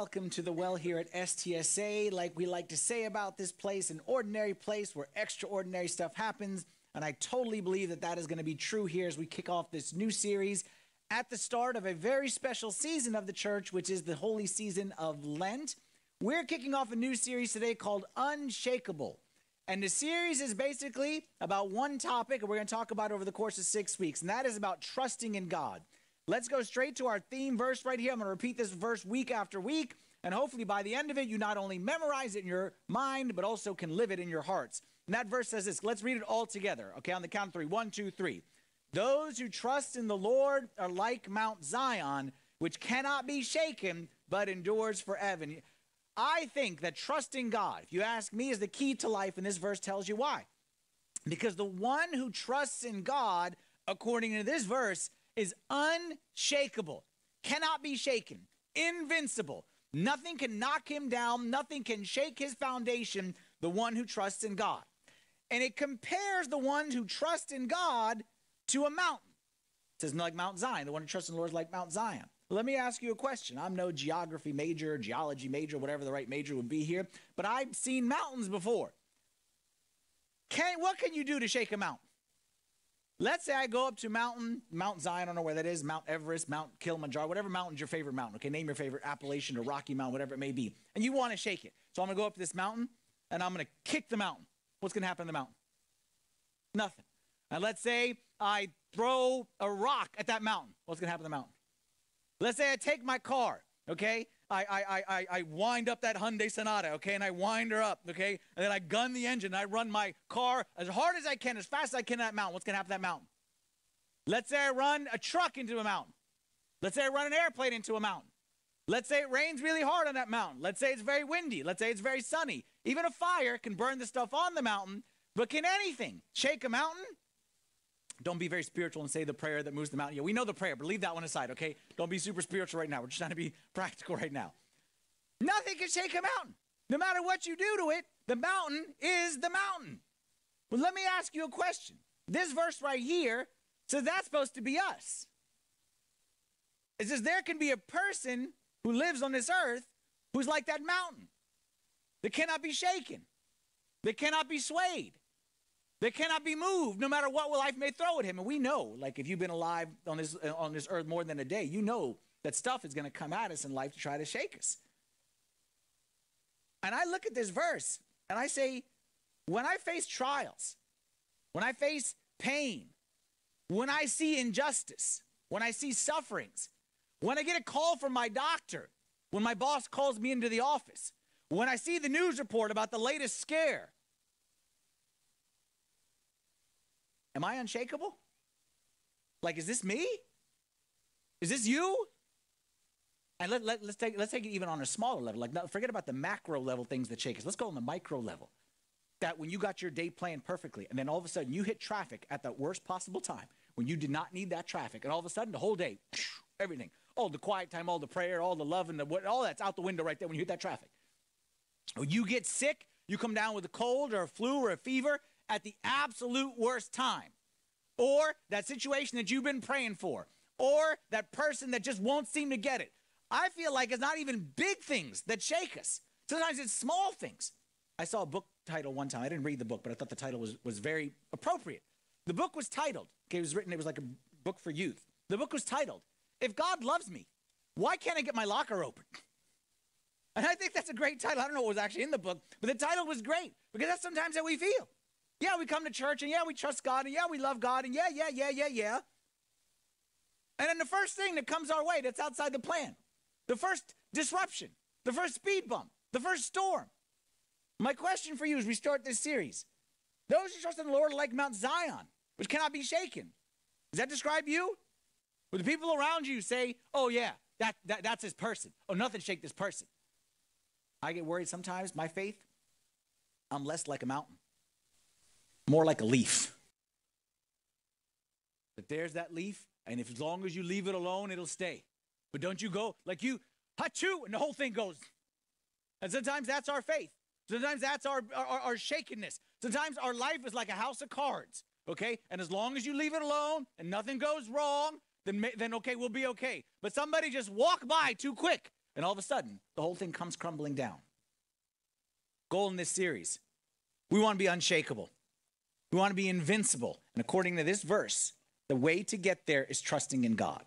Welcome to the well here at STSA. Like we like to say about this place, an ordinary place where extraordinary stuff happens. And I totally believe that that is going to be true here as we kick off this new series at the start of a very special season of the church, which is the holy season of Lent. We're kicking off a new series today called Unshakable. And the series is basically about one topic, and we're going to talk about over the course of six weeks, and that is about trusting in God. Let's go straight to our theme verse right here. I'm going to repeat this verse week after week. And hopefully by the end of it, you not only memorize it in your mind, but also can live it in your hearts. And that verse says this. Let's read it all together. Okay, on the count of three. One, two, three. Those who trust in the Lord are like Mount Zion, which cannot be shaken, but endures forever. I think that trusting God, if you ask me, is the key to life, and this verse tells you why. Because the one who trusts in God, according to this verse, is unshakable, cannot be shaken, invincible. Nothing can knock him down, nothing can shake his foundation, the one who trusts in God. And it compares the one who trusts in God to a mountain. It says, like Mount Zion, the one who trusts in the Lord is like Mount Zion. Let me ask you a question. I'm no geography major, geology major, whatever the right major would be here, but I've seen mountains before. Can, what can you do to shake a mountain? Let's say I go up to mountain, Mount Zion, I don't know where that is, Mount Everest, Mount Kilimanjaro, whatever mountain's your favorite mountain. Okay, name your favorite Appalachian or Rocky Mountain, whatever it may be. And you want to shake it. So I'm going to go up to this mountain and I'm going to kick the mountain. What's going to happen to the mountain? Nothing. And let's say I throw a rock at that mountain. What's going to happen to the mountain? Let's say I take my car, okay? I, I, I, I wind up that Hyundai Sonata, okay, and I wind her up, okay, and then I gun the engine. I run my car as hard as I can, as fast as I can to that mountain. What's going to happen to that mountain? Let's say I run a truck into a mountain. Let's say I run an airplane into a mountain. Let's say it rains really hard on that mountain. Let's say it's very windy. Let's say it's very sunny. Even a fire can burn the stuff on the mountain, but can anything shake a mountain? Don't be very spiritual and say the prayer that moves the mountain. Yeah, we know the prayer, but leave that one aside, okay? Don't be super spiritual right now. We're just trying to be practical right now. Nothing can shake a mountain. No matter what you do to it, the mountain is the mountain. Well, let me ask you a question. This verse right here says that's supposed to be us. It says there can be a person who lives on this earth who's like that mountain that cannot be shaken, that cannot be swayed, that cannot be moved no matter what life may throw at him. And we know, like if you've been alive on this on this earth more than a day, you know that stuff is going to come at us in life to try to shake us. And I look at this verse and I say, when I face trials, when I face pain, when I see injustice, when I see sufferings, when I get a call from my doctor, when my boss calls me into the office, when I see the news report about the latest scare, Am I unshakable? Like, is this me? Is this you? And let, let, us take, let's take it even on a smaller level. Like, forget about the macro level things that shake us. Let's go on the micro level. That when you got your day planned perfectly, and then all of a sudden you hit traffic at the worst possible time when you did not need that traffic, and all of a sudden the whole day, everything, all the quiet time, all the prayer, all the love, and the, all that's out the window right there when you hit that traffic. When you get sick, you come down with a cold or a flu or a fever, at the absolute worst time, or that situation that you've been praying for, or that person that just won't seem to get it. I feel like it's not even big things that shake us. Sometimes it's small things. I saw a book title one time. I didn't read the book, but I thought the title was, was very appropriate. The book was titled, okay, it was written, it was like a book for youth. The book was titled, If God Loves Me, Why Can't I Get My Locker Open? And I think that's a great title. I don't know what was actually in the book, but the title was great because that's sometimes how we feel. Yeah, we come to church and yeah, we trust God and yeah, we love God and yeah, yeah, yeah, yeah, yeah. And then the first thing that comes our way that's outside the plan, the first disruption, the first speed bump, the first storm. My question for you as we start this series those who trust in the Lord are like Mount Zion, which cannot be shaken. Does that describe you? Would the people around you say, oh, yeah, that, that, that's his person? Oh, nothing shake this person. I get worried sometimes, my faith, I'm less like a mountain more like a leaf. But there's that leaf, and if as long as you leave it alone, it'll stay. But don't you go like you, hachoo, and the whole thing goes. And sometimes that's our faith. Sometimes that's our, our, our shakenness. Sometimes our life is like a house of cards, okay? And as long as you leave it alone and nothing goes wrong, then, then okay, we'll be okay. But somebody just walk by too quick And all of a sudden, the whole thing comes crumbling down. Goal in this series we want to be unshakable, we want to be invincible. And according to this verse, the way to get there is trusting in God.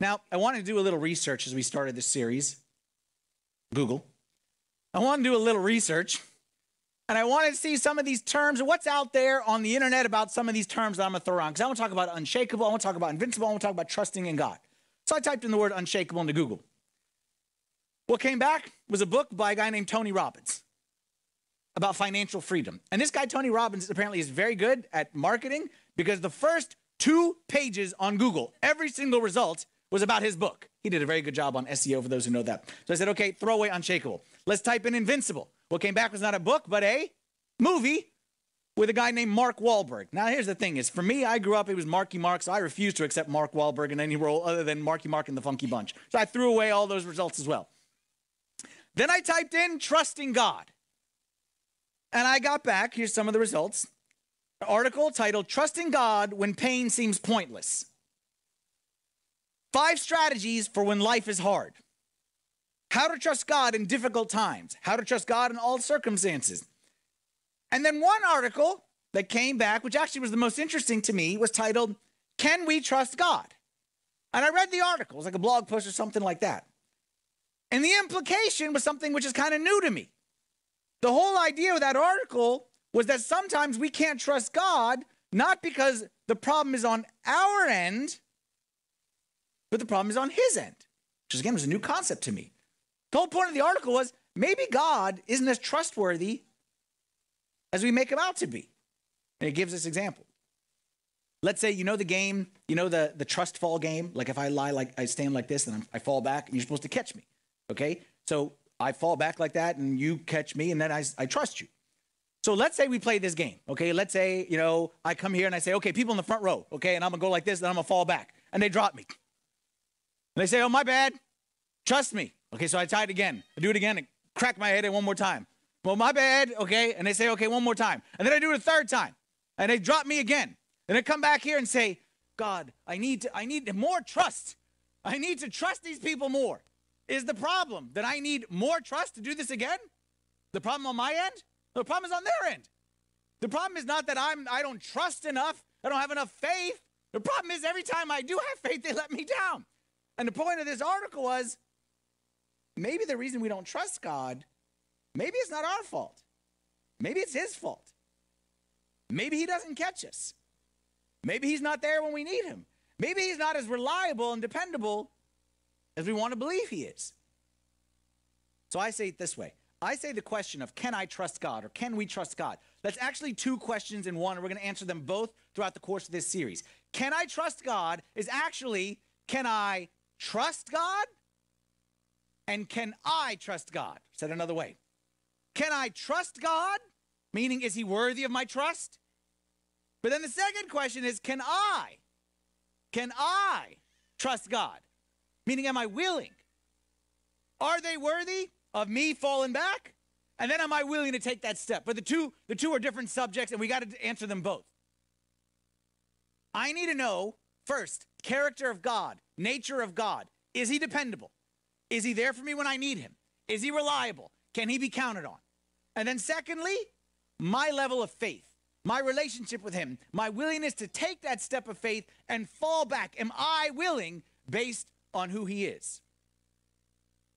Now, I wanted to do a little research as we started this series. Google. I want to do a little research and I want to see some of these terms what's out there on the internet about some of these terms that I'm going to throw around. Because I want to talk about unshakable, I want to talk about invincible, I want to talk about trusting in God. So I typed in the word unshakable into Google. What came back was a book by a guy named Tony Robbins about financial freedom. And this guy, Tony Robbins, apparently is very good at marketing because the first two pages on Google, every single result was about his book. He did a very good job on SEO for those who know that. So I said, okay, throw away unshakable. Let's type in invincible. What came back was not a book, but a movie with a guy named Mark Wahlberg. Now, here's the thing: is for me, I grew up. It was Marky Mark, so I refused to accept Mark Wahlberg in any role other than Marky Mark in the Funky Bunch. So I threw away all those results as well. Then I typed in trusting God, and I got back. Here's some of the results. An article titled "Trusting God When Pain Seems Pointless." Five strategies for when life is hard. How to trust God in difficult times. How to trust God in all circumstances. And then one article that came back, which actually was the most interesting to me, was titled, Can We Trust God? And I read the article, it was like a blog post or something like that. And the implication was something which is kind of new to me. The whole idea of that article was that sometimes we can't trust God, not because the problem is on our end, but the problem is on his end, which again was a new concept to me. The whole point of the article was maybe God isn't as trustworthy as we make him out to be. And it gives this example. Let's say you know the game, you know the, the trust fall game. Like if I lie, like I stand like this and I'm, I fall back and you're supposed to catch me. Okay. So I fall back like that and you catch me and then I, I trust you. So let's say we play this game. Okay. Let's say, you know, I come here and I say, okay, people in the front row. Okay. And I'm to go like this and I'm to fall back and they drop me. And they say, oh, my bad. Trust me. Okay, so I try it again. I do it again and crack my head in one more time. Well, my bad. Okay. And they say, okay, one more time. And then I do it a third time. And they drop me again. And I come back here and say, God, I need to, I need more trust. I need to trust these people more. Is the problem that I need more trust to do this again? The problem on my end? The problem is on their end. The problem is not that I'm I don't trust enough. I don't have enough faith. The problem is every time I do have faith, they let me down. And the point of this article was maybe the reason we don't trust God, maybe it's not our fault. Maybe it's his fault. Maybe he doesn't catch us. Maybe he's not there when we need him. Maybe he's not as reliable and dependable as we want to believe he is. So I say it this way I say the question of can I trust God or can we trust God? That's actually two questions in one, and we're going to answer them both throughout the course of this series. Can I trust God is actually can I trust God and can I trust God? Said another way. Can I trust God? Meaning, is he worthy of my trust? But then the second question is, can I? Can I trust God? Meaning, am I willing? Are they worthy of me falling back? And then am I willing to take that step? But the two, the two are different subjects, and we got to answer them both. I need to know first, character of God, nature of God. Is he dependable? Is he there for me when I need him? Is he reliable? Can he be counted on? And then, secondly, my level of faith, my relationship with him, my willingness to take that step of faith and fall back. Am I willing based on who he is?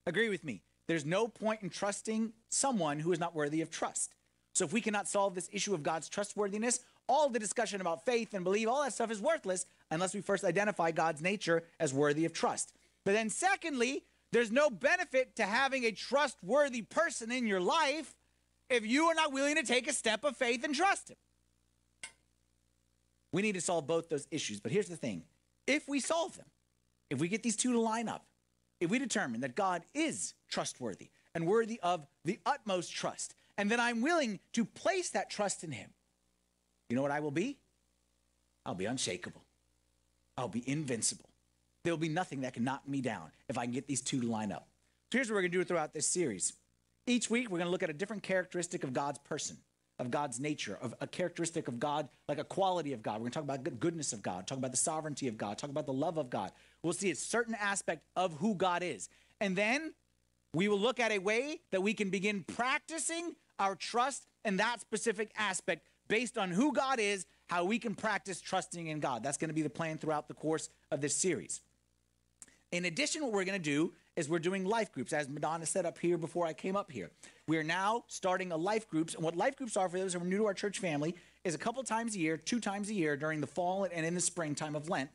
Agree with me. There's no point in trusting someone who is not worthy of trust. So if we cannot solve this issue of God's trustworthiness, all the discussion about faith and belief, all that stuff is worthless unless we first identify God's nature as worthy of trust. But then, secondly, there's no benefit to having a trustworthy person in your life if you are not willing to take a step of faith and trust him. We need to solve both those issues. But here's the thing if we solve them, if we get these two to line up, if we determine that God is trustworthy and worthy of the utmost trust, and that I'm willing to place that trust in him, you know what I will be? I'll be unshakable. I'll be invincible. There'll be nothing that can knock me down if I can get these two to line up. So here's what we're going to do throughout this series. Each week, we're going to look at a different characteristic of God's person, of God's nature, of a characteristic of God, like a quality of God. We're going to talk about the goodness of God, talk about the sovereignty of God, talk about the love of God. We'll see a certain aspect of who God is. And then We will look at a way that we can begin practicing our trust in that specific aspect based on who God is, how we can practice trusting in God. That's going to be the plan throughout the course of this series. In addition, what we're going to do is we're doing life groups, as Madonna said up here before I came up here. We are now starting a life groups, and what life groups are for those who are new to our church family is a couple times a year, two times a year during the fall and in the springtime of Lent.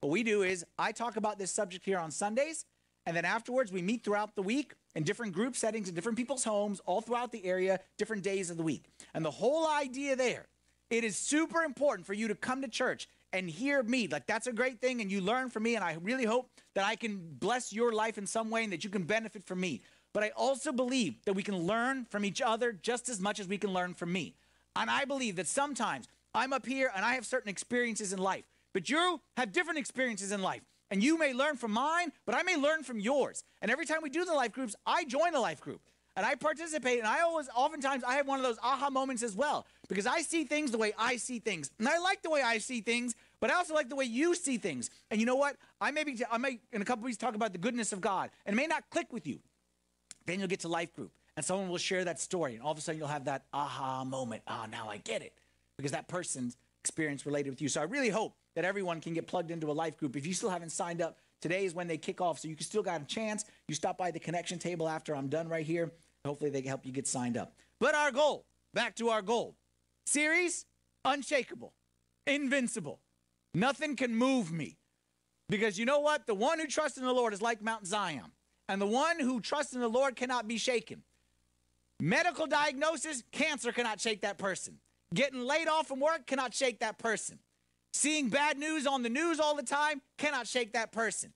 What we do is I talk about this subject here on Sundays, and then afterwards we meet throughout the week in different group settings in different people's homes, all throughout the area, different days of the week. And the whole idea there, it is super important for you to come to church and hear me. Like that's a great thing, and you learn from me. And I really hope that I can bless your life in some way and that you can benefit from me. But I also believe that we can learn from each other just as much as we can learn from me. And I believe that sometimes I'm up here and I have certain experiences in life, but you have different experiences in life. And you may learn from mine, but I may learn from yours. And every time we do the life groups, I join a life group and I participate. And I always, oftentimes, I have one of those aha moments as well because I see things the way I see things. And I like the way I see things, but I also like the way you see things. And you know what? I may be, I may in a couple weeks talk about the goodness of God, and it may not click with you. Then you'll get to life group, and someone will share that story, and all of a sudden you'll have that aha moment. Ah, oh, now I get it, because that person's experience related with you. So I really hope that everyone can get plugged into a life group. If you still haven't signed up, today is when they kick off, so you can still got a chance. You stop by the connection table after I'm done right here. Hopefully they can help you get signed up. But our goal, back to our goal, series unshakable, invincible. Nothing can move me. Because you know what? The one who trusts in the Lord is like Mount Zion. And the one who trusts in the Lord cannot be shaken. Medical diagnosis, cancer cannot shake that person. Getting laid off from work cannot shake that person. Seeing bad news on the news all the time cannot shake that person.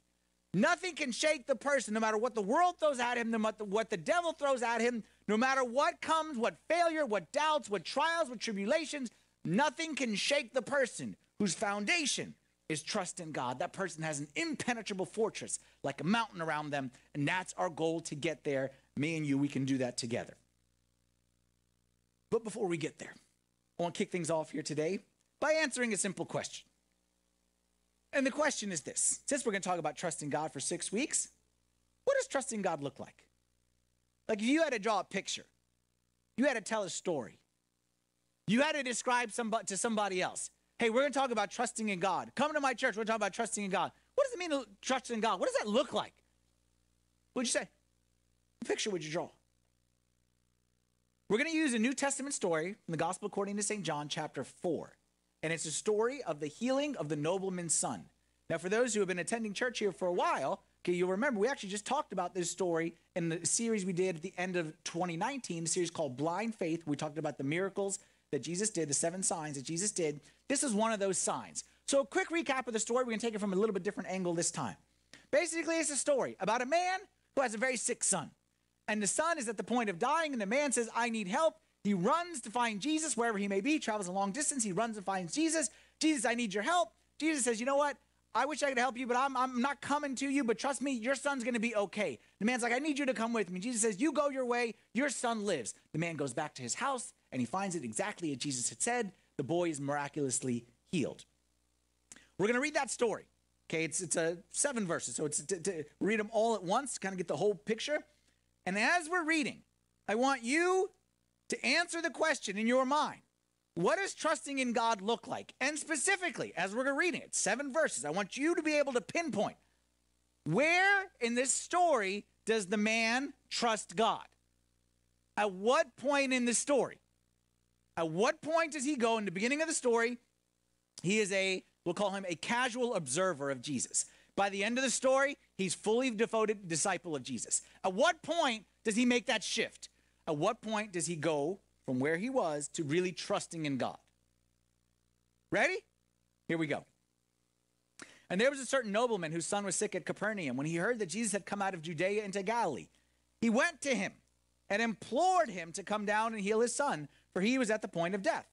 Nothing can shake the person, no matter what the world throws at him, no matter what the devil throws at him, no matter what comes, what failure, what doubts, what trials, what tribulations, nothing can shake the person whose foundation is trust in God. That person has an impenetrable fortress like a mountain around them, and that's our goal to get there. Me and you, we can do that together. But before we get there, I want to kick things off here today by answering a simple question. And the question is this since we're going to talk about trusting God for six weeks, what does trusting God look like? Like if you had to draw a picture, you had to tell a story, you had to describe somebody to somebody else hey, we're going to talk about trusting in God. Come to my church. We're going to talk about trusting in God. What does it mean to trust in God? What does that look like? What'd you say? What picture would you draw? We're going to use a New Testament story from the Gospel according to St. John, chapter 4. And it's a story of the healing of the nobleman's son. Now, for those who have been attending church here for a while, okay, you'll remember we actually just talked about this story in the series we did at the end of 2019, the series called Blind Faith. We talked about the miracles that Jesus did, the seven signs that Jesus did. This is one of those signs. So, a quick recap of the story. We're going to take it from a little bit different angle this time. Basically, it's a story about a man who has a very sick son. And the son is at the point of dying, and the man says, I need help. He runs to find Jesus wherever he may be, travels a long distance. He runs and finds Jesus. Jesus, I need your help. Jesus says, You know what? I wish I could help you, but I'm, I'm not coming to you. But trust me, your son's going to be okay. The man's like, I need you to come with me. Jesus says, You go your way. Your son lives. The man goes back to his house and he finds it exactly as Jesus had said. The boy is miraculously healed. We're going to read that story. Okay, it's, it's a seven verses, so it's to, to read them all at once, kind of get the whole picture. And as we're reading, I want you to answer the question in your mind what does trusting in God look like? And specifically, as we're reading it, seven verses, I want you to be able to pinpoint where in this story does the man trust God? At what point in the story? At what point does he go in the beginning of the story? He is a, we'll call him a casual observer of Jesus. By the end of the story, he's fully devoted disciple of Jesus. At what point does he make that shift? At what point does he go from where he was to really trusting in God? Ready? Here we go. And there was a certain nobleman whose son was sick at Capernaum. When he heard that Jesus had come out of Judea into Galilee, he went to him and implored him to come down and heal his son, for he was at the point of death.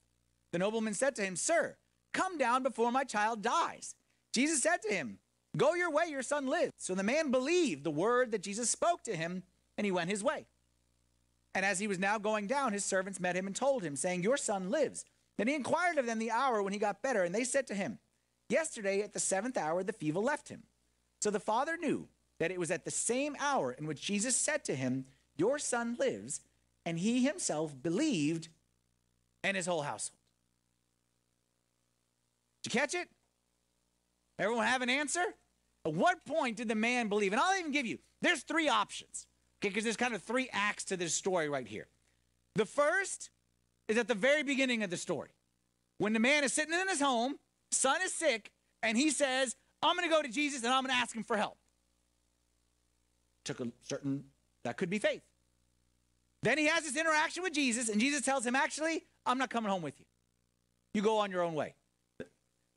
The nobleman said to him, Sir, come down before my child dies. Jesus said to him, Go your way, your son lives. So the man believed the word that Jesus spoke to him, and he went his way. And as he was now going down, his servants met him and told him, saying, Your son lives. Then he inquired of them the hour when he got better, and they said to him, Yesterday at the seventh hour the fever left him. So the father knew that it was at the same hour in which Jesus said to him, Your son lives, and he himself believed, and his whole household. Did you catch it? Everyone have an answer? At what point did the man believe? And I'll even give you, there's three options, okay, because there's kind of three acts to this story right here. The first is at the very beginning of the story. When the man is sitting in his home, son is sick, and he says, I'm going to go to Jesus and I'm going to ask him for help. Took a certain, that could be faith. Then he has this interaction with Jesus, and Jesus tells him, Actually, I'm not coming home with you. You go on your own way.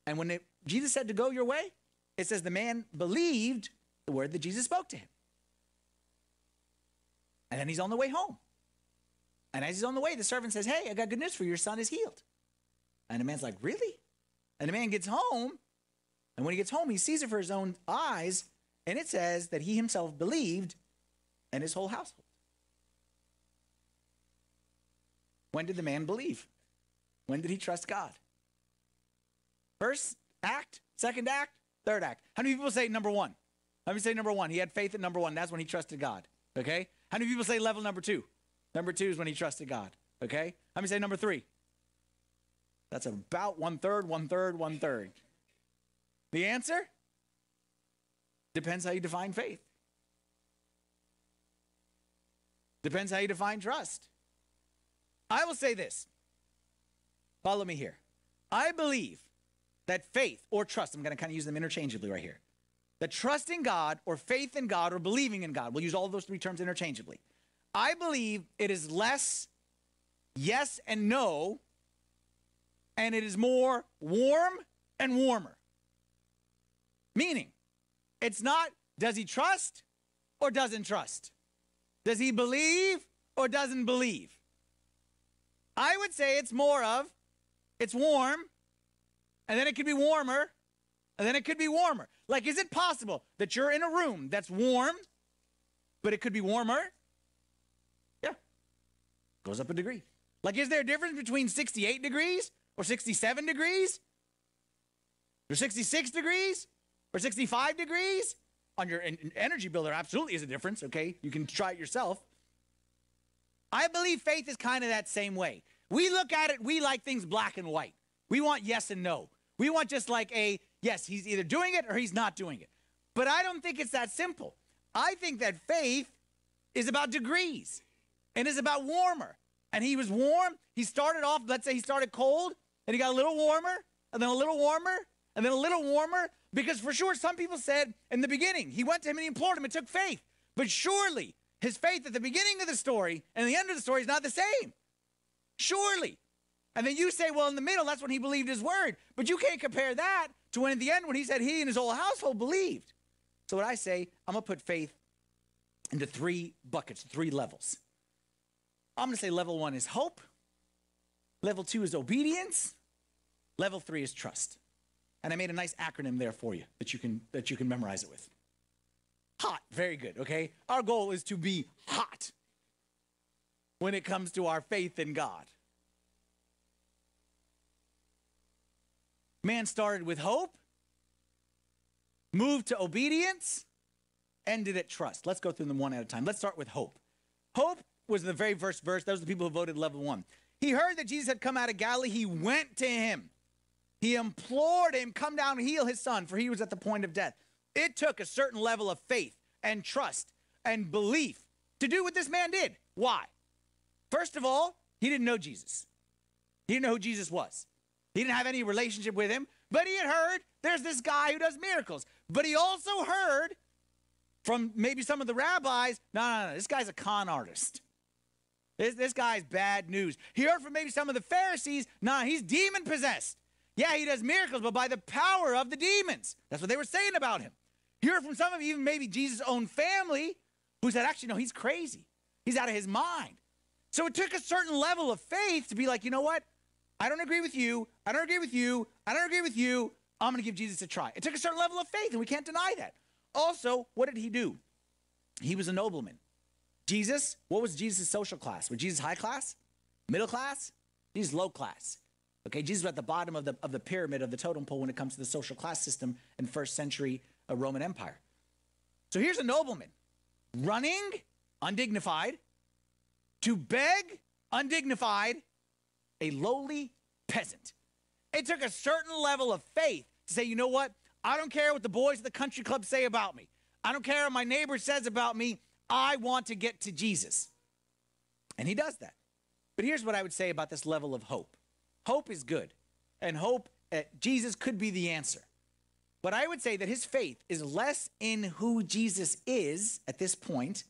And when Jesus said to go your way, it says the man believed the word that Jesus spoke to him. And then he's on the way home. And as he's on the way, the servant says, Hey, I got good news for you. Your son is healed. And the man's like, Really? And the man gets home. And when he gets home, he sees it for his own eyes. And it says that he himself believed and his whole household. When did the man believe? When did he trust God? First act, second act, third act. How many people say number one? Let me say number one. He had faith at number one. That's when he trusted God. Okay? How many people say level number two? Number two is when he trusted God. Okay? How many say number three? That's about one third, one third, one third. The answer? Depends how you define faith. Depends how you define trust. I will say this. Follow me here. I believe that faith or trust, I'm going to kind of use them interchangeably right here. That trust in God or faith in God or believing in God, we'll use all those three terms interchangeably. I believe it is less yes and no, and it is more warm and warmer. Meaning, it's not does he trust or doesn't trust? Does he believe or doesn't believe? I would say it's more of it's warm, and then it could be warmer, and then it could be warmer. Like, is it possible that you're in a room that's warm, but it could be warmer? Yeah. Goes up a degree. Like, is there a difference between 68 degrees or 67 degrees? Or 66 degrees? Or 65 degrees? On your energy bill, there absolutely is a difference, okay? You can try it yourself. I believe faith is kind of that same way. We look at it, we like things black and white. We want yes and no. We want just like a yes, he's either doing it or he's not doing it. But I don't think it's that simple. I think that faith is about degrees and is about warmer. And he was warm. He started off, let's say he started cold, and he got a little warmer, and then a little warmer, and then a little warmer. Because for sure, some people said in the beginning, he went to him and he implored him. It took faith. But surely his faith at the beginning of the story and the end of the story is not the same. Surely. And then you say, well, in the middle, that's when he believed his word. But you can't compare that to when at the end, when he said he and his whole household believed. So what I say, I'm going to put faith into three buckets, three levels. I'm going to say level one is hope. Level two is obedience. Level three is trust. And I made a nice acronym there for you that you can, that you can memorize it with. Hot, very good, okay? Our goal is to be hot when it comes to our faith in God. Man started with hope, moved to obedience, ended at trust. Let's go through them one at a time. Let's start with hope. Hope was the very first verse. Those are the people who voted level one. He heard that Jesus had come out of Galilee. He went to him. He implored him, come down and heal his son, for he was at the point of death. It took a certain level of faith and trust and belief to do what this man did. Why? First of all, he didn't know Jesus. He didn't know who Jesus was. He didn't have any relationship with him, but he had heard there's this guy who does miracles. But he also heard from maybe some of the rabbis, no, no, no, this guy's a con artist. This, this guy's bad news. He heard from maybe some of the Pharisees, nah, he's demon possessed. Yeah, he does miracles, but by the power of the demons. That's what they were saying about him. He heard from some of you, even maybe Jesus' own family who said, actually, no, he's crazy. He's out of his mind. So it took a certain level of faith to be like, you know what? I don't agree with you. I don't agree with you. I don't agree with you. I'm going to give Jesus a try. It took a certain level of faith, and we can't deny that. Also, what did he do? He was a nobleman. Jesus, what was Jesus' social class? Was Jesus high class? Middle class? Jesus low class. Okay, Jesus was at the bottom of the, of the pyramid of the totem pole when it comes to the social class system in first century uh, Roman Empire. So here's a nobleman running undignified to beg undignified a lowly peasant. It took a certain level of faith to say, you know what? I don't care what the boys at the country club say about me. I don't care what my neighbor says about me. I want to get to Jesus. And he does that. But here's what I would say about this level of hope hope is good, and hope that Jesus could be the answer. But I would say that his faith is less in who Jesus is at this point,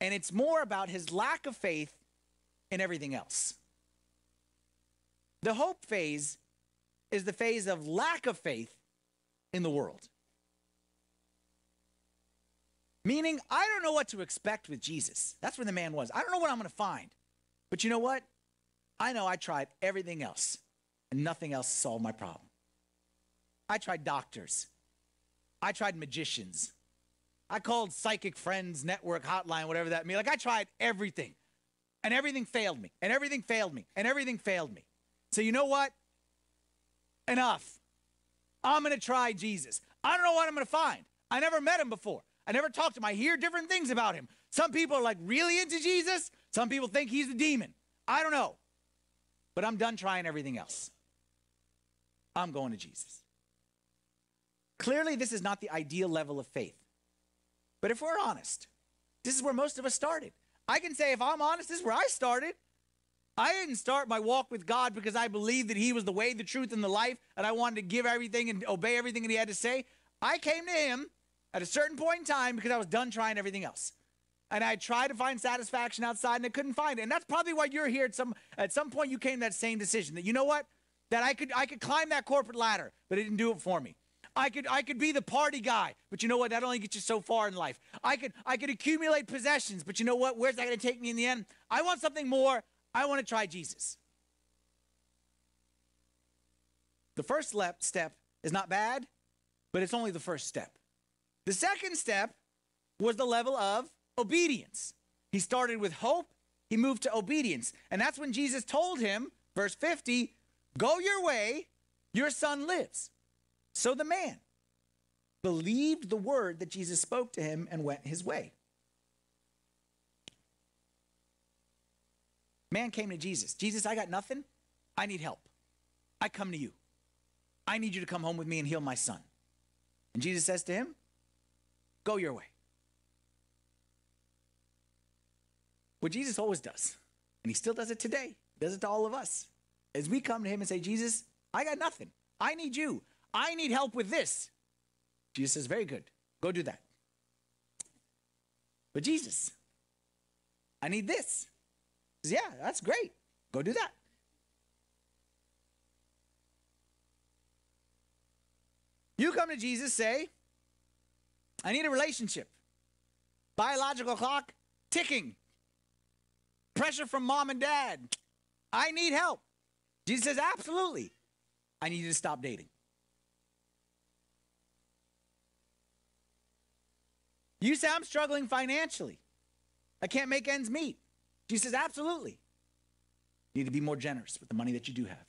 and it's more about his lack of faith in everything else. The hope phase is the phase of lack of faith in the world. Meaning, I don't know what to expect with Jesus. That's where the man was. I don't know what I'm going to find. But you know what? I know I tried everything else, and nothing else solved my problem. I tried doctors, I tried magicians, I called psychic friends network hotline, whatever that means. Like, I tried everything, and everything failed me, and everything failed me, and everything failed me. So, you know what? Enough. I'm going to try Jesus. I don't know what I'm going to find. I never met him before. I never talked to him. I hear different things about him. Some people are like really into Jesus. Some people think he's a demon. I don't know. But I'm done trying everything else. I'm going to Jesus. Clearly, this is not the ideal level of faith. But if we're honest, this is where most of us started. I can say, if I'm honest, this is where I started. I didn't start my walk with God because I believed that He was the way, the truth, and the life, and I wanted to give everything and obey everything that He had to say. I came to Him at a certain point in time because I was done trying everything else. And I tried to find satisfaction outside and I couldn't find it. And that's probably why you're here at some at some point you came to that same decision that you know what? That I could I could climb that corporate ladder, but it didn't do it for me. I could I could be the party guy, but you know what? That only gets you so far in life. I could I could accumulate possessions, but you know what? Where's that going to take me in the end? I want something more. I want to try Jesus. The first step is not bad, but it's only the first step. The second step was the level of obedience. He started with hope, he moved to obedience. And that's when Jesus told him, verse 50, Go your way, your son lives. So the man believed the word that Jesus spoke to him and went his way. Man came to Jesus. Jesus, I got nothing. I need help. I come to you. I need you to come home with me and heal my son. And Jesus says to him, Go your way. What Jesus always does, and he still does it today, does it to all of us. As we come to him and say, Jesus, I got nothing. I need you. I need help with this. Jesus says, Very good. Go do that. But Jesus, I need this. Says, yeah, that's great. Go do that. You come to Jesus, say, I need a relationship. Biological clock ticking. Pressure from mom and dad. I need help. Jesus says, Absolutely. I need you to stop dating. You say, I'm struggling financially. I can't make ends meet. Jesus says, Absolutely. You need to be more generous with the money that you do have.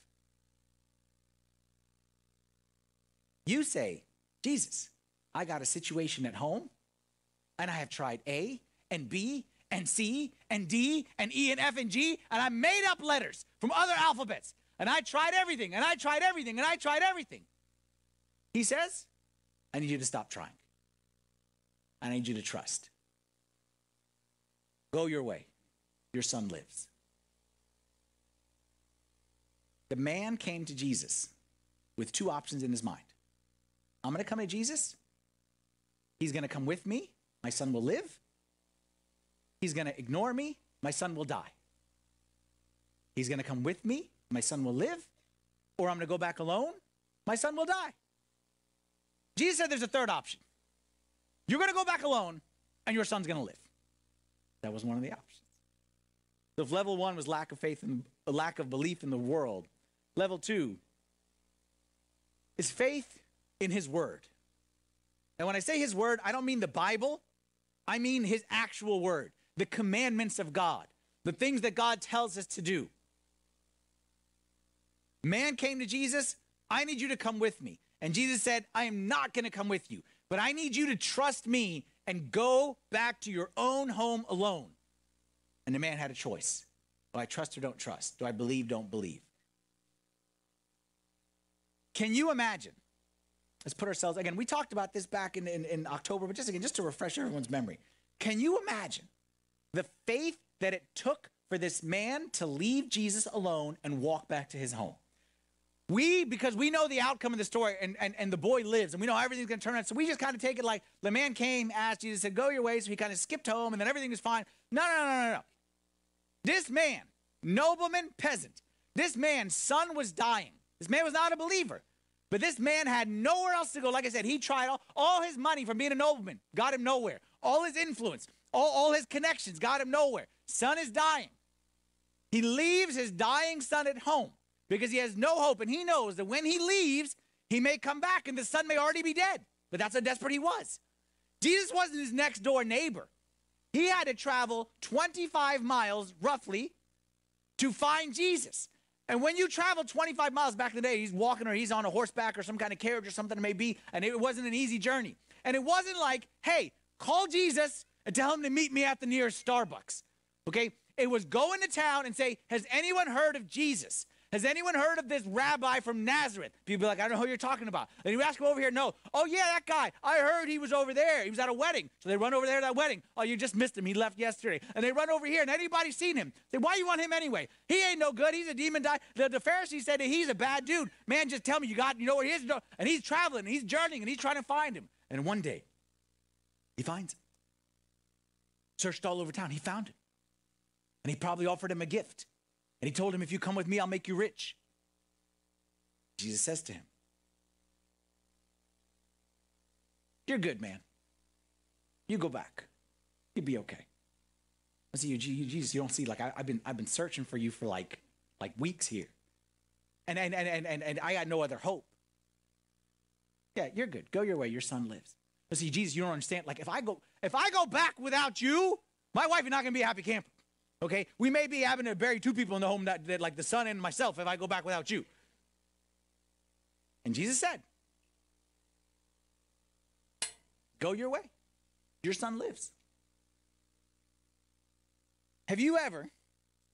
You say, Jesus, I got a situation at home, and I have tried A and B and C and D and E and F and G, and I made up letters from other alphabets. And I tried everything, and I tried everything, and I tried everything. He says, I need you to stop trying. I need you to trust. Go your way your son lives. The man came to Jesus with two options in his mind I'm going to come to Jesus. He's going to come with me. My son will live. He's going to ignore me. My son will die. He's going to come with me. My son will live. Or I'm going to go back alone. My son will die. Jesus said there's a third option. You're going to go back alone, and your son's going to live. That was one of the options. So if level one was lack of faith and lack of belief in the world, level two is faith in his word. And when I say his word, I don't mean the Bible, I mean his actual word, the commandments of God, the things that God tells us to do. Man came to Jesus, I need you to come with me. And Jesus said, I am not going to come with you but I need you to trust me and go back to your own home alone. And the man had a choice. Do I trust or don't trust? Do I believe, don't believe? Can you imagine? Let's put ourselves, again, we talked about this back in, in, in October, but just again, just to refresh everyone's memory. Can you imagine the faith that it took for this man to leave Jesus alone and walk back to his home? We, because we know the outcome of the story and, and, and the boy lives and we know everything's going to turn out. So we just kind of take it like the man came, asked Jesus, said, go your way. So he kind of skipped home and then everything is fine. No, no, no, no, no. This man, nobleman, peasant, this man's son was dying. This man was not a believer. But this man had nowhere else to go. Like I said, he tried all, all his money from being a nobleman, got him nowhere. All his influence, all, all his connections got him nowhere. Son is dying. He leaves his dying son at home because he has no hope. And he knows that when he leaves, he may come back and the son may already be dead. But that's how desperate he was. Jesus wasn't his next door neighbor. He had to travel 25 miles roughly to find Jesus. And when you travel 25 miles back in the day, he's walking or he's on a horseback or some kind of carriage or something it may be, and it wasn't an easy journey. And it wasn't like, hey, call Jesus and tell him to meet me at the nearest Starbucks. Okay? It was go into town and say, has anyone heard of Jesus? Has anyone heard of this rabbi from Nazareth? People be like, I don't know who you're talking about. And you ask him over here, no. Oh, yeah, that guy. I heard he was over there. He was at a wedding. So they run over there to that wedding. Oh, you just missed him. He left yesterday. And they run over here, and anybody seen him? Say, why you want him anyway? He ain't no good. He's a demon. Di-. The, the Pharisee said that he's a bad dude. Man, just tell me you got, you know where he is? And he's traveling, and he's journeying, and he's trying to find him. And one day, he finds him. Searched all over town. He found him. And he probably offered him a gift. And he told him, If you come with me, I'll make you rich. Jesus says to him, You're good, man. You go back. You'll be okay. I see you, Jesus. You don't see like I, have been I've been searching for you for like like weeks here, and and and and and I got no other hope. Yeah, you're good. Go your way. Your son lives. But see, Jesus, you don't understand. Like if I go if I go back without you, my wife is not gonna be a happy camper. Okay? We may be having to bury two people in the home that, that like the son and myself if I go back without you. And Jesus said, Go your way. Your son lives. Have you ever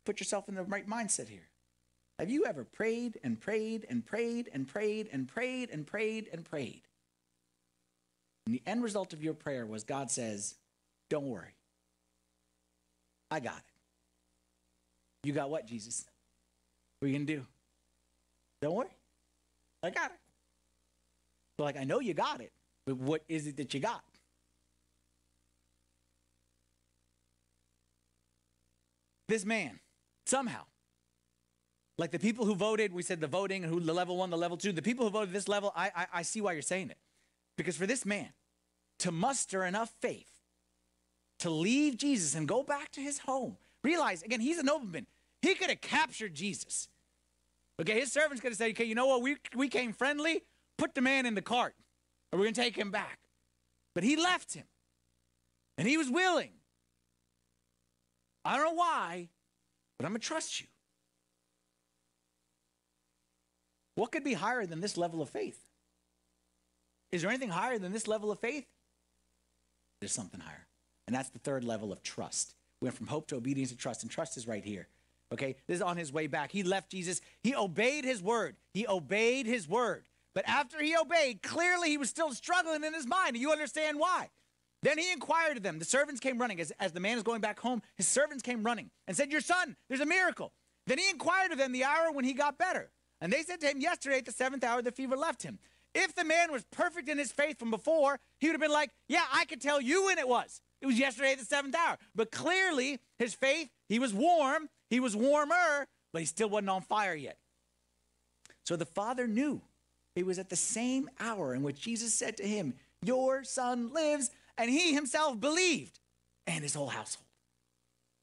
put yourself in the right mindset here? Have you ever prayed and prayed and prayed and prayed and prayed and prayed and prayed? And the end result of your prayer was God says, Don't worry. I got it. You got what, Jesus? What are you going to do? Don't worry. I got it. Like, I know you got it, but what is it that you got? This man, somehow, like the people who voted, we said the voting and who the level one, the level two, the people who voted this level, I, I, I see why you're saying it. Because for this man to muster enough faith to leave Jesus and go back to his home, realize again, he's a nobleman. He could have captured Jesus. Okay, his servants could have said, okay, you know what? We, we came friendly. Put the man in the cart, or we're going to take him back. But he left him, and he was willing. I don't know why, but I'm going to trust you. What could be higher than this level of faith? Is there anything higher than this level of faith? There's something higher. And that's the third level of trust. We went from hope to obedience to trust, and trust is right here. Okay, this is on his way back. He left Jesus. He obeyed his word. He obeyed his word. But after he obeyed, clearly he was still struggling in his mind. And you understand why. Then he inquired of them. The servants came running. As, as the man is going back home, his servants came running and said, Your son, there's a miracle. Then he inquired of them the hour when he got better. And they said to him, Yesterday at the seventh hour, the fever left him. If the man was perfect in his faith from before, he would have been like, Yeah, I could tell you when it was. It was yesterday at the seventh hour. But clearly, his faith, he was warm, he was warmer, but he still wasn't on fire yet. So the father knew it was at the same hour in which Jesus said to him, Your son lives, and he himself believed, and his whole household.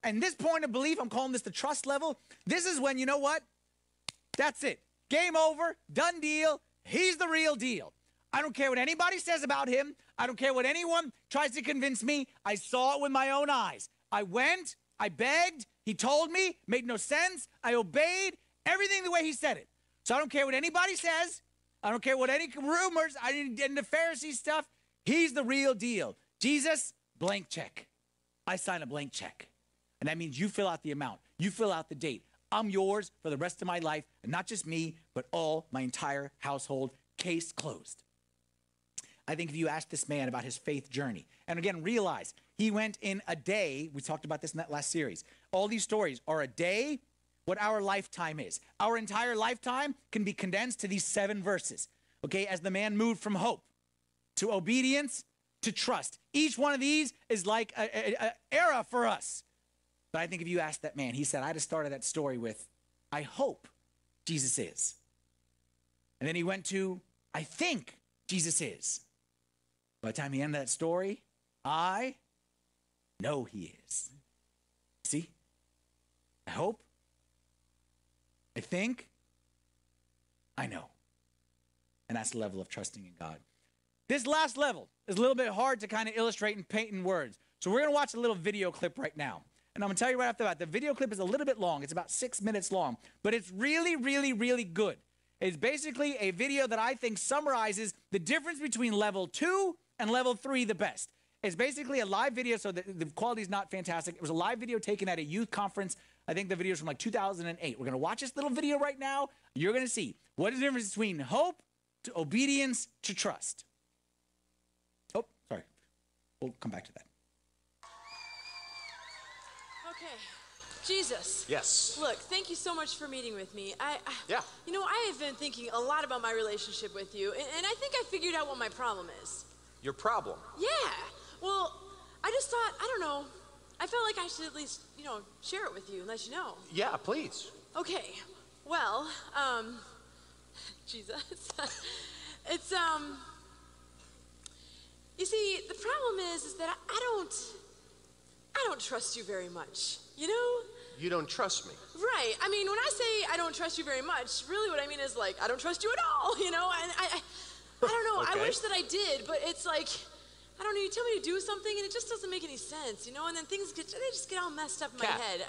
And this point of belief, I'm calling this the trust level. This is when you know what? That's it. Game over, done deal. He's the real deal. I don't care what anybody says about him. I don't care what anyone tries to convince me. I saw it with my own eyes. I went, I begged, he told me, made no sense. I obeyed everything the way he said it. So I don't care what anybody says. I don't care what any rumors, I didn't get into Pharisee stuff. He's the real deal. Jesus, blank check. I sign a blank check. And that means you fill out the amount, you fill out the date. I'm yours for the rest of my life, and not just me, but all my entire household. Case closed. I think if you ask this man about his faith journey, and again, realize he went in a day, we talked about this in that last series. All these stories are a day what our lifetime is. Our entire lifetime can be condensed to these seven verses, okay? As the man moved from hope to obedience to trust. Each one of these is like an era for us. But I think if you ask that man, he said, I'd have started that story with, I hope Jesus is. And then he went to, I think Jesus is. By the time he ended that story, I know he is. I hope. I think. I know. And that's the level of trusting in God. This last level is a little bit hard to kind of illustrate and paint in words. So we're going to watch a little video clip right now. And I'm going to tell you right off the bat, the video clip is a little bit long. It's about six minutes long, but it's really, really, really good. It's basically a video that I think summarizes the difference between level two and level three the best. It's basically a live video, so the, the quality is not fantastic. It was a live video taken at a youth conference. I think the video is from like 2008. We're going to watch this little video right now. You're going to see what is the difference between hope to obedience to trust. Oh, sorry. We'll come back to that. Okay. Jesus. Yes. Look, thank you so much for meeting with me. I, I Yeah. You know, I have been thinking a lot about my relationship with you, and, and I think I figured out what my problem is. Your problem. Yeah. Well, I just thought, I don't know. I felt like I should at least, you know, share it with you and let you know. Yeah, please. Okay. Well, um, Jesus. it's, um, you see, the problem is, is that I, don't, I don't trust you very much, you know? You don't trust me. Right. I mean, when I say I don't trust you very much, really what I mean is like I don't trust you at all. You know, and I, I, I don't know. I wish that I did, but it's like I don't know. You tell me to do something, and it just doesn't make any sense. You know, and then things get they just get all messed up in my head.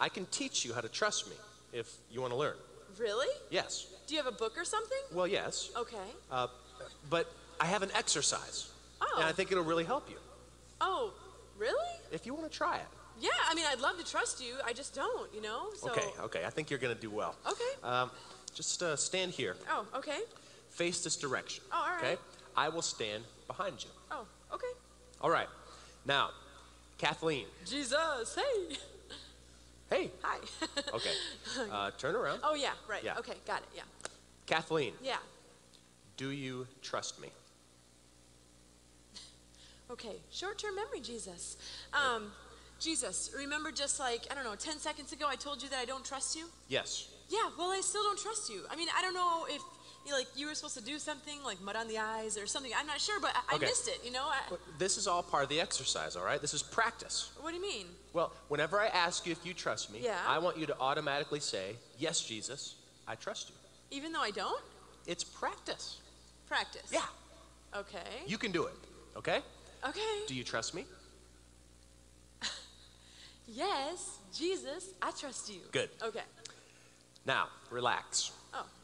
I, I can teach you how to trust me if you want to learn. really? Yes. Do you have a book or something? Well, yes. Okay. Uh, but I have an exercise. Oh. And I think it'll really help you Oh, really? if you want to try it. Yeah. I mean, I'd love to trust you. I just don't. You know. So. Okay, okay. I think you're going to do well. Okay. Um, just uh, stand here, Oh, okay. face this direction. Oh, all right. Okay? I will stand behind you. All right. Now, Kathleen. Jesus, hey. Hey. Hi. Okay. Uh, turn around. oh yeah, right. Yeah. Okay, got it. Yeah. Kathleen, Yeah. do you trust me? Okay, short-term memory, Jesus. Um, Jesus, remember just like, I don't know, 10 seconds ago I told you that I don't trust you? Yes. Yeah, well, I still don't trust you. I mean, I don't know if, you know, like, you were supposed to do something, like mud on the eyes or something. I'm not sure, but I, Okay. I missed it, you know? I, this is all part of the exercise, all right? This is practice. what do you mean? Well, whenever I ask you if you trust me, Yeah. I want you to automatically say, Yes, Jesus, I trust you. Even though I don't? It's practice. Practice. Yeah. Okay. You can do it, okay? okay. Do you trust me? yes, Jesus, I trust you. Good. Okay. Now, relax.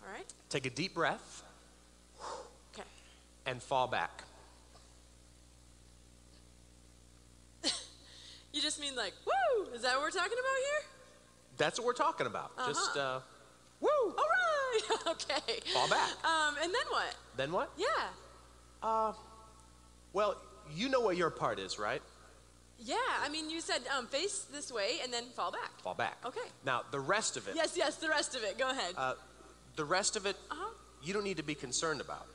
All right. Take a deep breath Okay. and fall back. You just mean like, woo! Is that what we're talking about here? That's what we're talking about. Just, Uh-huh. uh, woo! All right. okay. Fall back. Um, and then what? Then what? Yeah. Well, you know what your part is, right? Yeah, I mean, you said um, face this way and then fall back. Fall back. Okay. Now, the rest of it, Yes, yes, the rest of it. Go ahead. uh, the rest of it, Uh-huh. you don't need to be concerned about.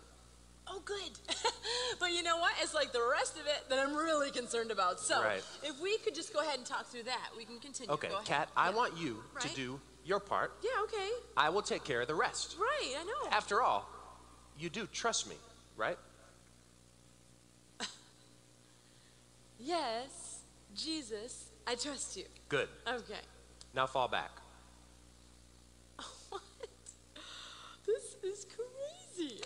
oh, good. but you know what? It's like the rest of it that I'm really concerned about. So Right. if we could just go ahead and talk through that, we can continue. Okay. Kat, I want you to do your part. Yeah, okay. I will take care of the rest. Right, I know. After all, you do trust me, right? yes, Jesus, I trust you. Good. Okay. Now fall back. What? This is crazy.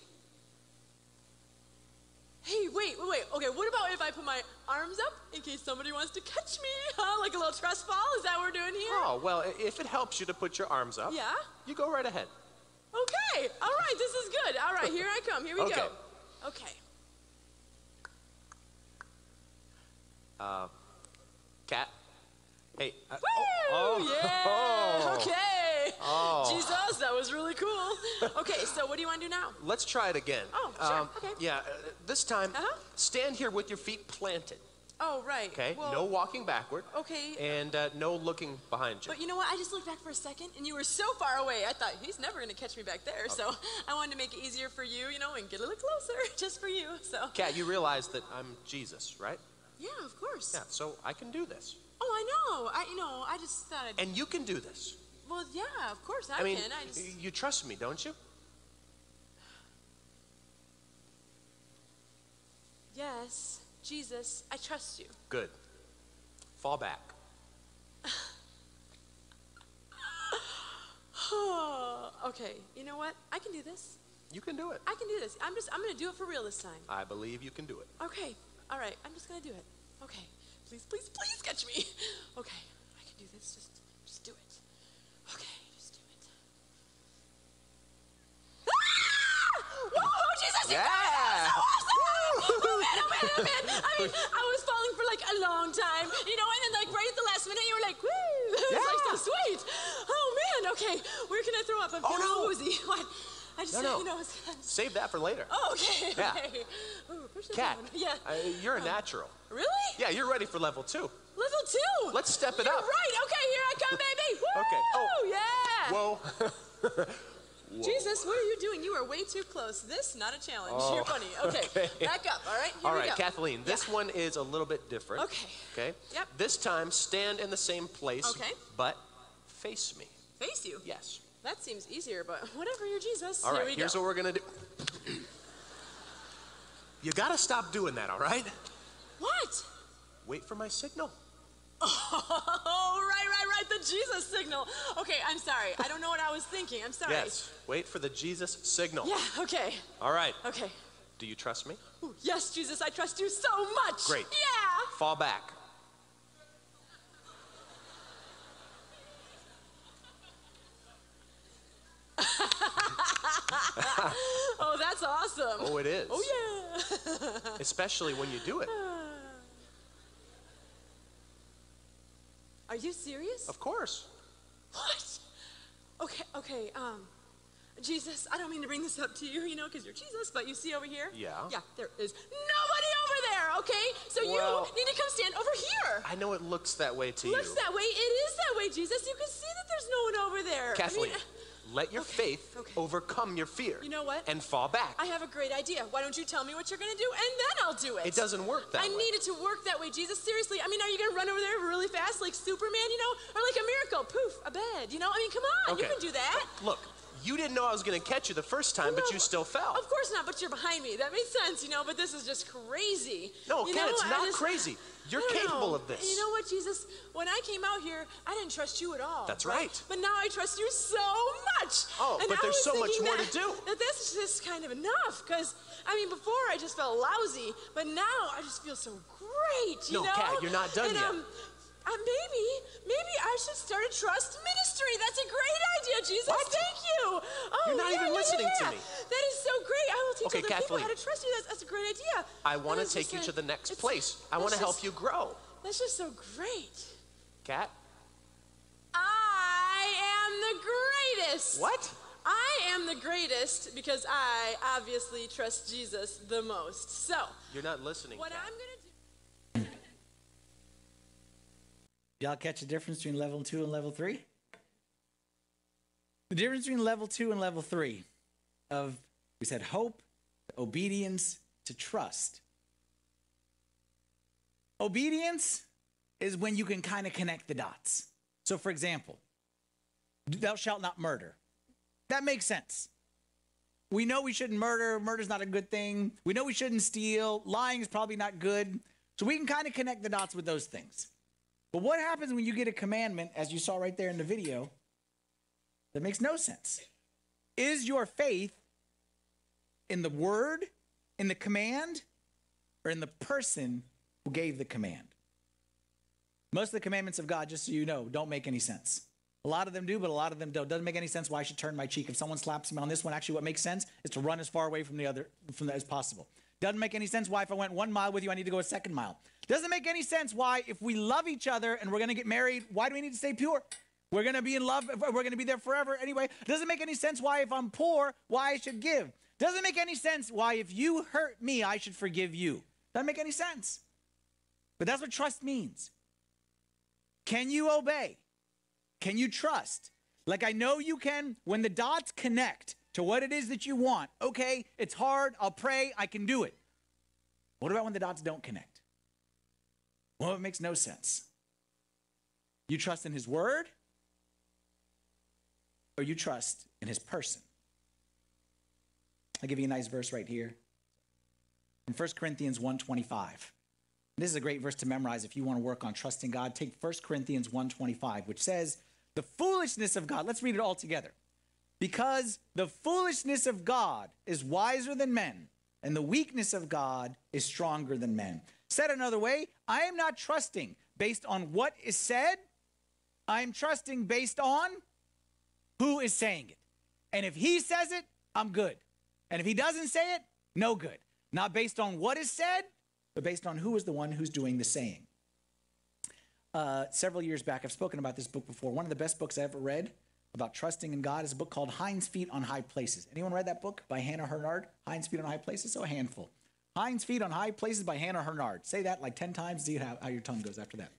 Hey, wait, wait, wait. Okay, what about if I put my arms up in case somebody wants to catch me? Huh? Like a little trust fall? Is that what we're doing here? Oh, well, if it helps you to put your arms up, Yeah? you go right ahead. Okay. All right, this is good. All right, here I come. Here we Okay. go. Okay. Uh, Cat. Hey. uh, Woo! oh, yeah. oh. Okay. Oh. Jesus, that was really cool. Okay, so what do you want to do now? Let's try it again. Oh, sure, okay. Yeah, uh, this time, Uh-huh. stand here with your feet planted. Oh, right. Okay. Well, no walking backward. Okay. And uh, no looking behind you. But you know what? I just looked back for a second, and you were so far away. I thought he's never going to catch me back there. So I wanted to make it easier for you, you know, and get a little closer, just for you. So Cat, you realize that I'm Jesus, right? yeah, of course. Yeah. So I can do this, Oh, I know. I, you know, I just thought. I'd, and you can do this. Well, yeah, of course I, I mean, can. I just. you trust me, don't you? Yes, Jesus, I trust you. Good. Fall back. okay, you know what? I can do this. You can do it. I can do this. I'm just. I'm going to do it for real this time. I believe you can do it. Okay. All right. I'm just gonna do it. Okay. Please, please, please catch me. Okay. I can do this. Just, just do it. Okay. Just do it. Ah! Whoa, Jesus! you got it! Yeah. That was so awesome! Oh man! Oh man! Oh man! I mean, I was falling for like a long time, you know, and then like right at the last minute, you were like, "Woo!" It was like so sweet. Oh man! Okay. Where can I throw up? I'm Oh, no. woozy. What? I just, No, no. you know. It's, Save that for later. oh, okay. Yeah. Okay. Ooh, push Cat, one. Yeah. uh, you're a natural. Really? Yeah, you're ready for level two. Level two. Let's step it You're up. Right. Okay. Here I come, baby. Woo! Okay. Oh. Yeah. Whoa. Jesus, what are you doing? You are way too close. This not a challenge. Oh, you're funny. Okay. Oh, okay. Back up. All right. Here All right. Kathleen, this one is a little bit different. Okay. Okay? Yep. This time, stand in the same place, Okay. but face me. Face you. Yes. That seems easier, but whatever. You're Jesus. All Here we here's go. what we're going to do. you got to stop doing that, all right? What? Wait for my signal. Oh, right, right, right. The Jesus signal. Okay. I'm sorry. I don't know what I was thinking. I'm sorry. Yes. Wait for the Jesus signal. Yeah. Okay. All right. Okay. Do you trust me? Ooh, yes, Jesus. I trust you so much. Great. Yeah. Fall back. Oh, that's awesome. Oh, it is. Oh yeah. Especially when you do it. Are you serious? Of course. What? Okay, okay, um, Jesus, I don't mean to bring this up to you, you know, because you're Jesus, but you see over here? Yeah. Yeah, there is nobody over there, okay? So Well- you need to come stand over here. I know it looks that way to Looks you. Looks that way. It is that way, Jesus. You can see that there's no one over there. I Kathleen, mean, let your faith okay. overcome your fear. You know what? And fall back. I have a great idea. Why don't you tell me what you're going to do, and then I'll do it. it doesn't work that I way. need it to work that way, Jesus. Seriously. I mean, are you going to run over there really fast like Superman, you know? Or like a miracle? Poof, a bed, you know? I mean, come on. You can do that. Look, you didn't know I was going to catch you the first time, but you still fell. Of course not, but you're behind me. That makes sense, you know, but this is just crazy. No, you Ken, know, it's not just- crazy. You're capable know. of this. You know what, Jesus? When I came out here, I didn't trust you at all. That's right. But now I trust you so much. Oh, and but I there's so much more that, to do. That this is just kind of enough, because, I mean, before I just felt lousy, but now I just feel so great, you No, know? Kat, you're not done and, yet. Um, uh, maybe, maybe I should start a trust ministry. That's a great idea, Jesus. What? Thank you. Oh, You're not yeah, even yeah, listening yeah, to me. That is so great. I will teach Okay, other people how to trust you. That's, that's a great idea. I want to take you a- to the next place. I want to help you grow. That's just so great. Kat? I am the greatest. What? I am the greatest because I obviously trust Jesus the most. So, You're not listening. what Kat. I'm going to do. Y'all catch the difference between level two and level three? The difference between level two and level three of, we said, hope, obedience, to trust. Obedience is when you can kind of connect the dots. So, for example, thou shalt not murder. That makes sense. We know we shouldn't murder. Murder's not a good thing. We know we shouldn't steal. Lying is probably not good. So we can kind of connect the dots with those things. But what happens when you get a commandment, as you saw right there in the video, that makes no sense? Is your faith in the word, in the command, or in the person who gave the command? Most of the commandments of God, just so you know, don't make any sense. A lot of them do, but a lot of them don't. Doesn't make any sense why I should turn my cheek. If someone slaps me on this one, actually, what makes sense is to run as far away from the other from the, as possible. Doesn't make any sense why if I went one mile with you, I need to go a second mile. Doesn't make any sense why if we love each other and we're going to get married, why do we need to stay pure? We're going to be in love. We're going to be there forever anyway. Doesn't make any sense why if I'm poor, why I should give. Doesn't make any sense why if you hurt me, I should forgive you. Doesn't make any sense. But that's what trust means. Can you obey? Can you trust? Like I know you can when the dots connect to what it is that you want. Okay, it's hard. I'll pray. I can do it. What about when the dots don't connect? Well, it makes no sense. You trust in his word or you trust in his person? I'll give you a nice verse right here. In 1 Corinthians 125. This is a great verse to memorize if you want to work on trusting God. Take 1 Corinthians 125, which says, The foolishness of God. Let's read it all together. Because the foolishness of God is wiser than men, and the weakness of God is stronger than men. Said another way, I am not trusting based on what is said, I am trusting based on who is saying it. And if he says it, I'm good. And if he doesn't say it, no good. Not based on what is said, but based on who is the one who's doing the saying. Uh, several years back, I've spoken about this book before. One of the best books I ever read about trusting in God is a book called Hinds Feet on High Places. Anyone read that book by Hannah Hurnard? Hinds Feet on High Places? So a handful. Hinds Feet on High Places by Hannah Hurnard. Say that like 10 times, see how, how your tongue goes after that.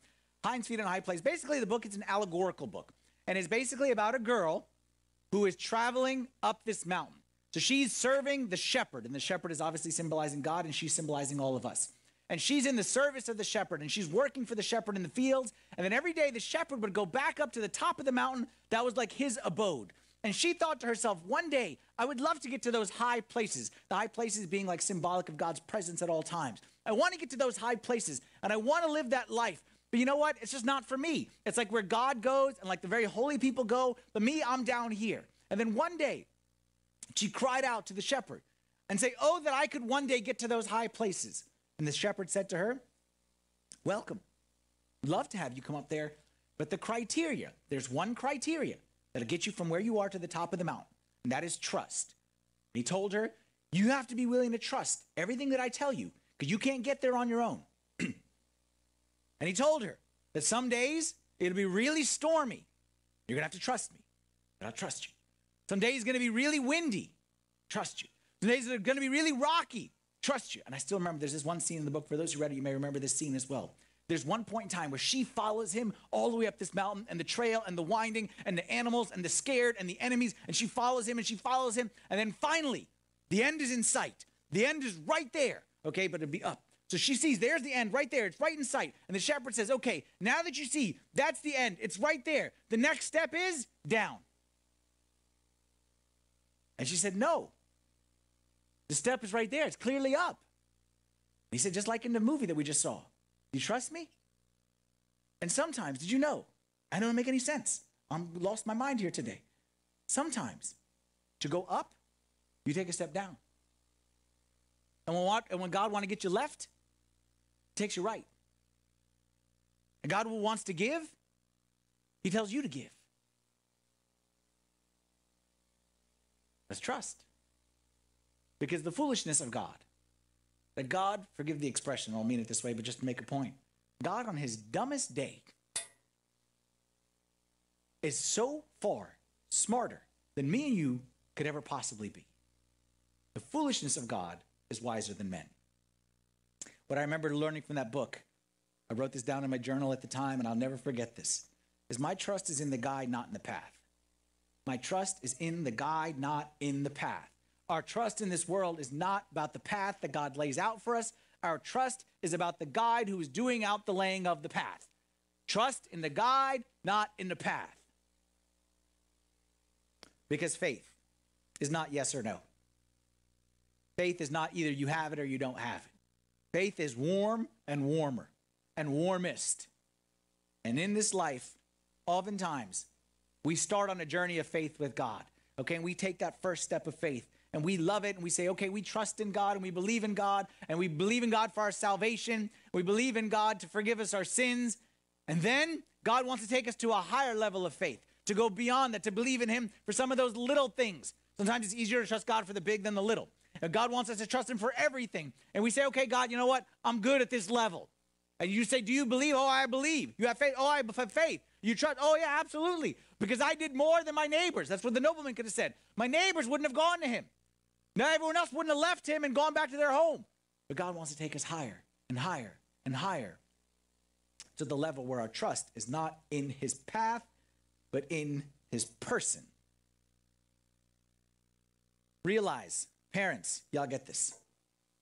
Hinds Feet on High Places. Basically, the book is an allegorical book. And it's basically about a girl who is traveling up this mountain. So she's serving the shepherd, and the shepherd is obviously symbolizing God, and she's symbolizing all of us. And she's in the service of the shepherd, and she's working for the shepherd in the fields. And then every day, the shepherd would go back up to the top of the mountain. That was like his abode. And she thought to herself, one day, I would love to get to those high places. The high places being like symbolic of God's presence at all times. I want to get to those high places, and I want to live that life. But you know what? It's just not for me. It's like where God goes and like the very holy people go, but me, I'm down here. And then one day, she cried out to the shepherd and say, Oh, that I could one day get to those high places. And the shepherd said to her, Welcome. Love to have you come up there. But the criteria, there's one criteria that'll get you from where you are to the top of the mountain, and that is trust. And he told her, You have to be willing to trust everything that I tell you, because you can't get there on your own. and he told her that some days it'll be really stormy. You're going to have to trust me, but I'll trust you. Some days it's going to be really windy. Trust you. Some days are going to be really rocky. Trust you. And I still remember there's this one scene in the book. For those who read it, you may remember this scene as well. There's one point in time where she follows him all the way up this mountain and the trail and the winding and the animals and the scared and the enemies. And she follows him and she follows him. And then finally, the end is in sight. The end is right there. Okay, but it'll be up. So she sees there's the end right there. It's right in sight. And the shepherd says, Okay, now that you see that's the end, it's right there. The next step is down. And she said, No. The step is right there. It's clearly up. he said, just like in the movie that we just saw. You trust me? And sometimes, did you know? I don't make any sense. I'm lost my mind here today. Sometimes, to go up, you take a step down. And when, and when God wants to get you left, takes you right. And God wants to give, he tells you to give. Let's trust. Because the foolishness of God, God, forgive the expression, I don't mean it this way, but just to make a point, God on his dumbest day is so far smarter than me and you could ever possibly be. The foolishness of God is wiser than men. What I remember learning from that book, I wrote this down in my journal at the time, and I'll never forget this, is my trust is in the guide, not in the path. My trust is in the guide, not in the path. Our trust in this world is not about the path that God lays out for us. Our trust is about the guide who is doing out the laying of the path. Trust in the guide, not in the path. Because faith is not yes or no. Faith is not either you have it or you don't have it. Faith is warm and warmer and warmest. And in this life, oftentimes, we start on a journey of faith with God. Okay, and we take that first step of faith and we love it and we say, okay, we trust in God and we believe in God and we believe in God for our salvation. We believe in God to forgive us our sins. And then God wants to take us to a higher level of faith, to go beyond that, to believe in Him for some of those little things. Sometimes it's easier to trust God for the big than the little. And God wants us to trust Him for everything. And we say, okay, God, you know what? I'm good at this level. And you say, do you believe? Oh, I believe. You have faith? Oh, I have faith. You trust? Oh, yeah, absolutely. Because I did more than my neighbors. That's what the nobleman could have said. My neighbors wouldn't have gone to him. Now everyone else wouldn't have left him and gone back to their home. But God wants to take us higher and higher and higher to the level where our trust is not in his path, but in his person. Realize, parents, y'all get this.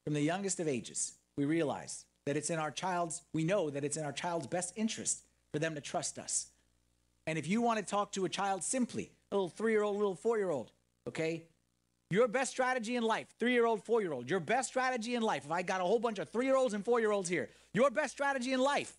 From the youngest of ages, we realize that it's in our child's, we know that it's in our child's best interest for them to trust us. And if you want to talk to a child simply, a little three year old, little four year old, okay? Your best strategy in life, three year old, four year old, your best strategy in life, if I got a whole bunch of three year olds and four year olds here, your best strategy in life,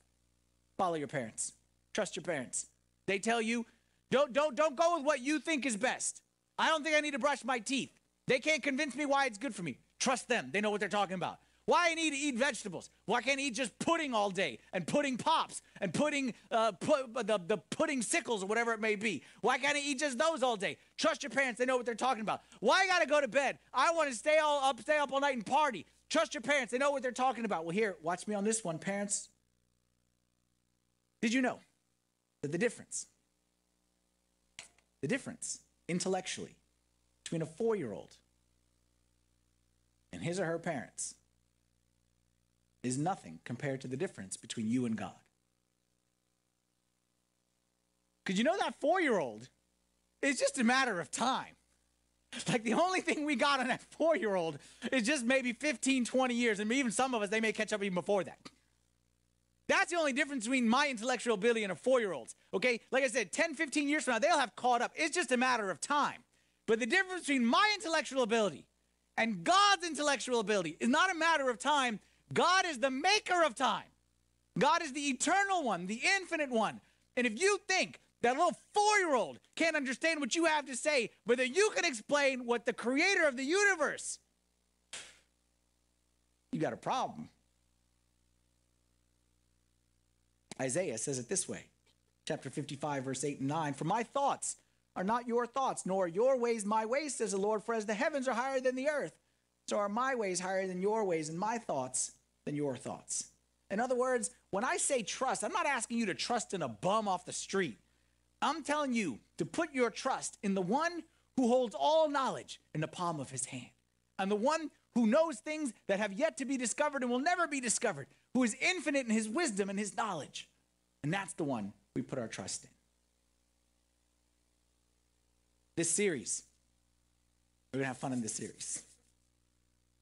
follow your parents. Trust your parents. They tell you, don't, don't, don't go with what you think is best. I don't think I need to brush my teeth. They can't convince me why it's good for me. Trust them. They know what they're talking about. Why I need to eat vegetables? Why can't I eat just pudding all day and pudding pops and pudding uh, pu- the, the pudding sickles or whatever it may be? Why can't I eat just those all day? Trust your parents; they know what they're talking about. Why I gotta go to bed? I want to stay all up, stay up all night and party. Trust your parents; they know what they're talking about. Well, here, watch me on this one, parents. Did you know that the difference, the difference intellectually between a four-year-old and his or her parents is nothing compared to the difference between you and God. Because you know that four year old is just a matter of time. Like the only thing we got on that four year old is just maybe 15, 20 years. And even some of us, they may catch up even before that. That's the only difference between my intellectual ability and a four year old's. Okay? Like I said, 10, 15 years from now, they'll have caught up. It's just a matter of time. But the difference between my intellectual ability and God's intellectual ability is not a matter of time, God is the maker of time. God is the eternal one, the infinite one. And if you think that little four year old can't understand what you have to say, but that you can explain what the creator of the universe, you got a problem. Isaiah says it this way chapter 55, verse 8 and 9 For my thoughts are not your thoughts, nor your ways my ways, says the Lord. For as the heavens are higher than the earth, so are my ways higher than your ways, and my thoughts than your thoughts. In other words, when I say trust, I'm not asking you to trust in a bum off the street. I'm telling you to put your trust in the one who holds all knowledge in the palm of his hand, and the one who knows things that have yet to be discovered and will never be discovered, who is infinite in his wisdom and his knowledge. And that's the one we put our trust in. This series, we're going to have fun in this series.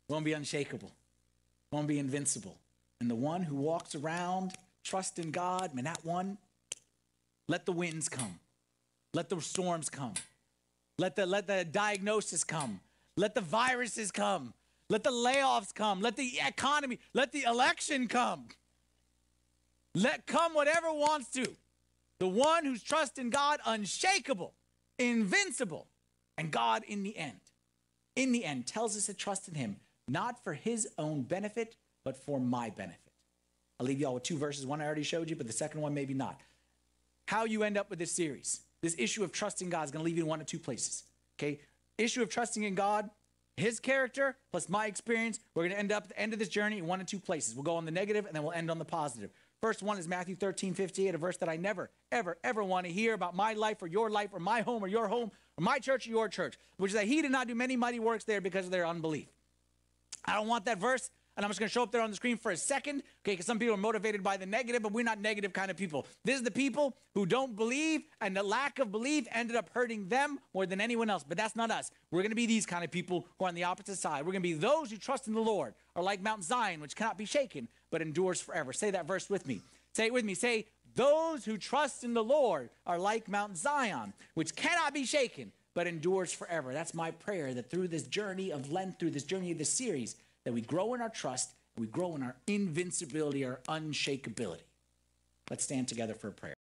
To be unshakable won't be invincible. And the one who walks around, trust in God, man, that one, let the winds come. Let the storms come. Let the, let the diagnosis come. Let the viruses come. Let the layoffs come. Let the economy, let the election come. Let come whatever wants to. The one who's trust in God, unshakable, invincible, and God in the end. In the end, tells us to trust in Him not for his own benefit, but for my benefit. I'll leave y'all with two verses. One I already showed you, but the second one maybe not. How you end up with this series, this issue of trusting God is going to leave you in one of two places. Okay? Issue of trusting in God, his character plus my experience. We're going to end up at the end of this journey in one of two places. We'll go on the negative and then we'll end on the positive. First one is Matthew 13, 58, a verse that I never, ever, ever want to hear about my life or your life or my home or your home or my church or your church, which is that he did not do many mighty works there because of their unbelief. I don't want that verse. And I'm just going to show up there on the screen for a second, okay? Because some people are motivated by the negative, but we're not negative kind of people. This is the people who don't believe, and the lack of belief ended up hurting them more than anyone else. But that's not us. We're going to be these kind of people who are on the opposite side. We're going to be those who trust in the Lord, are like Mount Zion, which cannot be shaken, but endures forever. Say that verse with me. Say it with me. Say, those who trust in the Lord are like Mount Zion, which cannot be shaken, but endures forever. That's my prayer that through this journey of Lent, through this journey of this series, that we grow in our trust, we grow in our invincibility, our unshakability. Let's stand together for a prayer.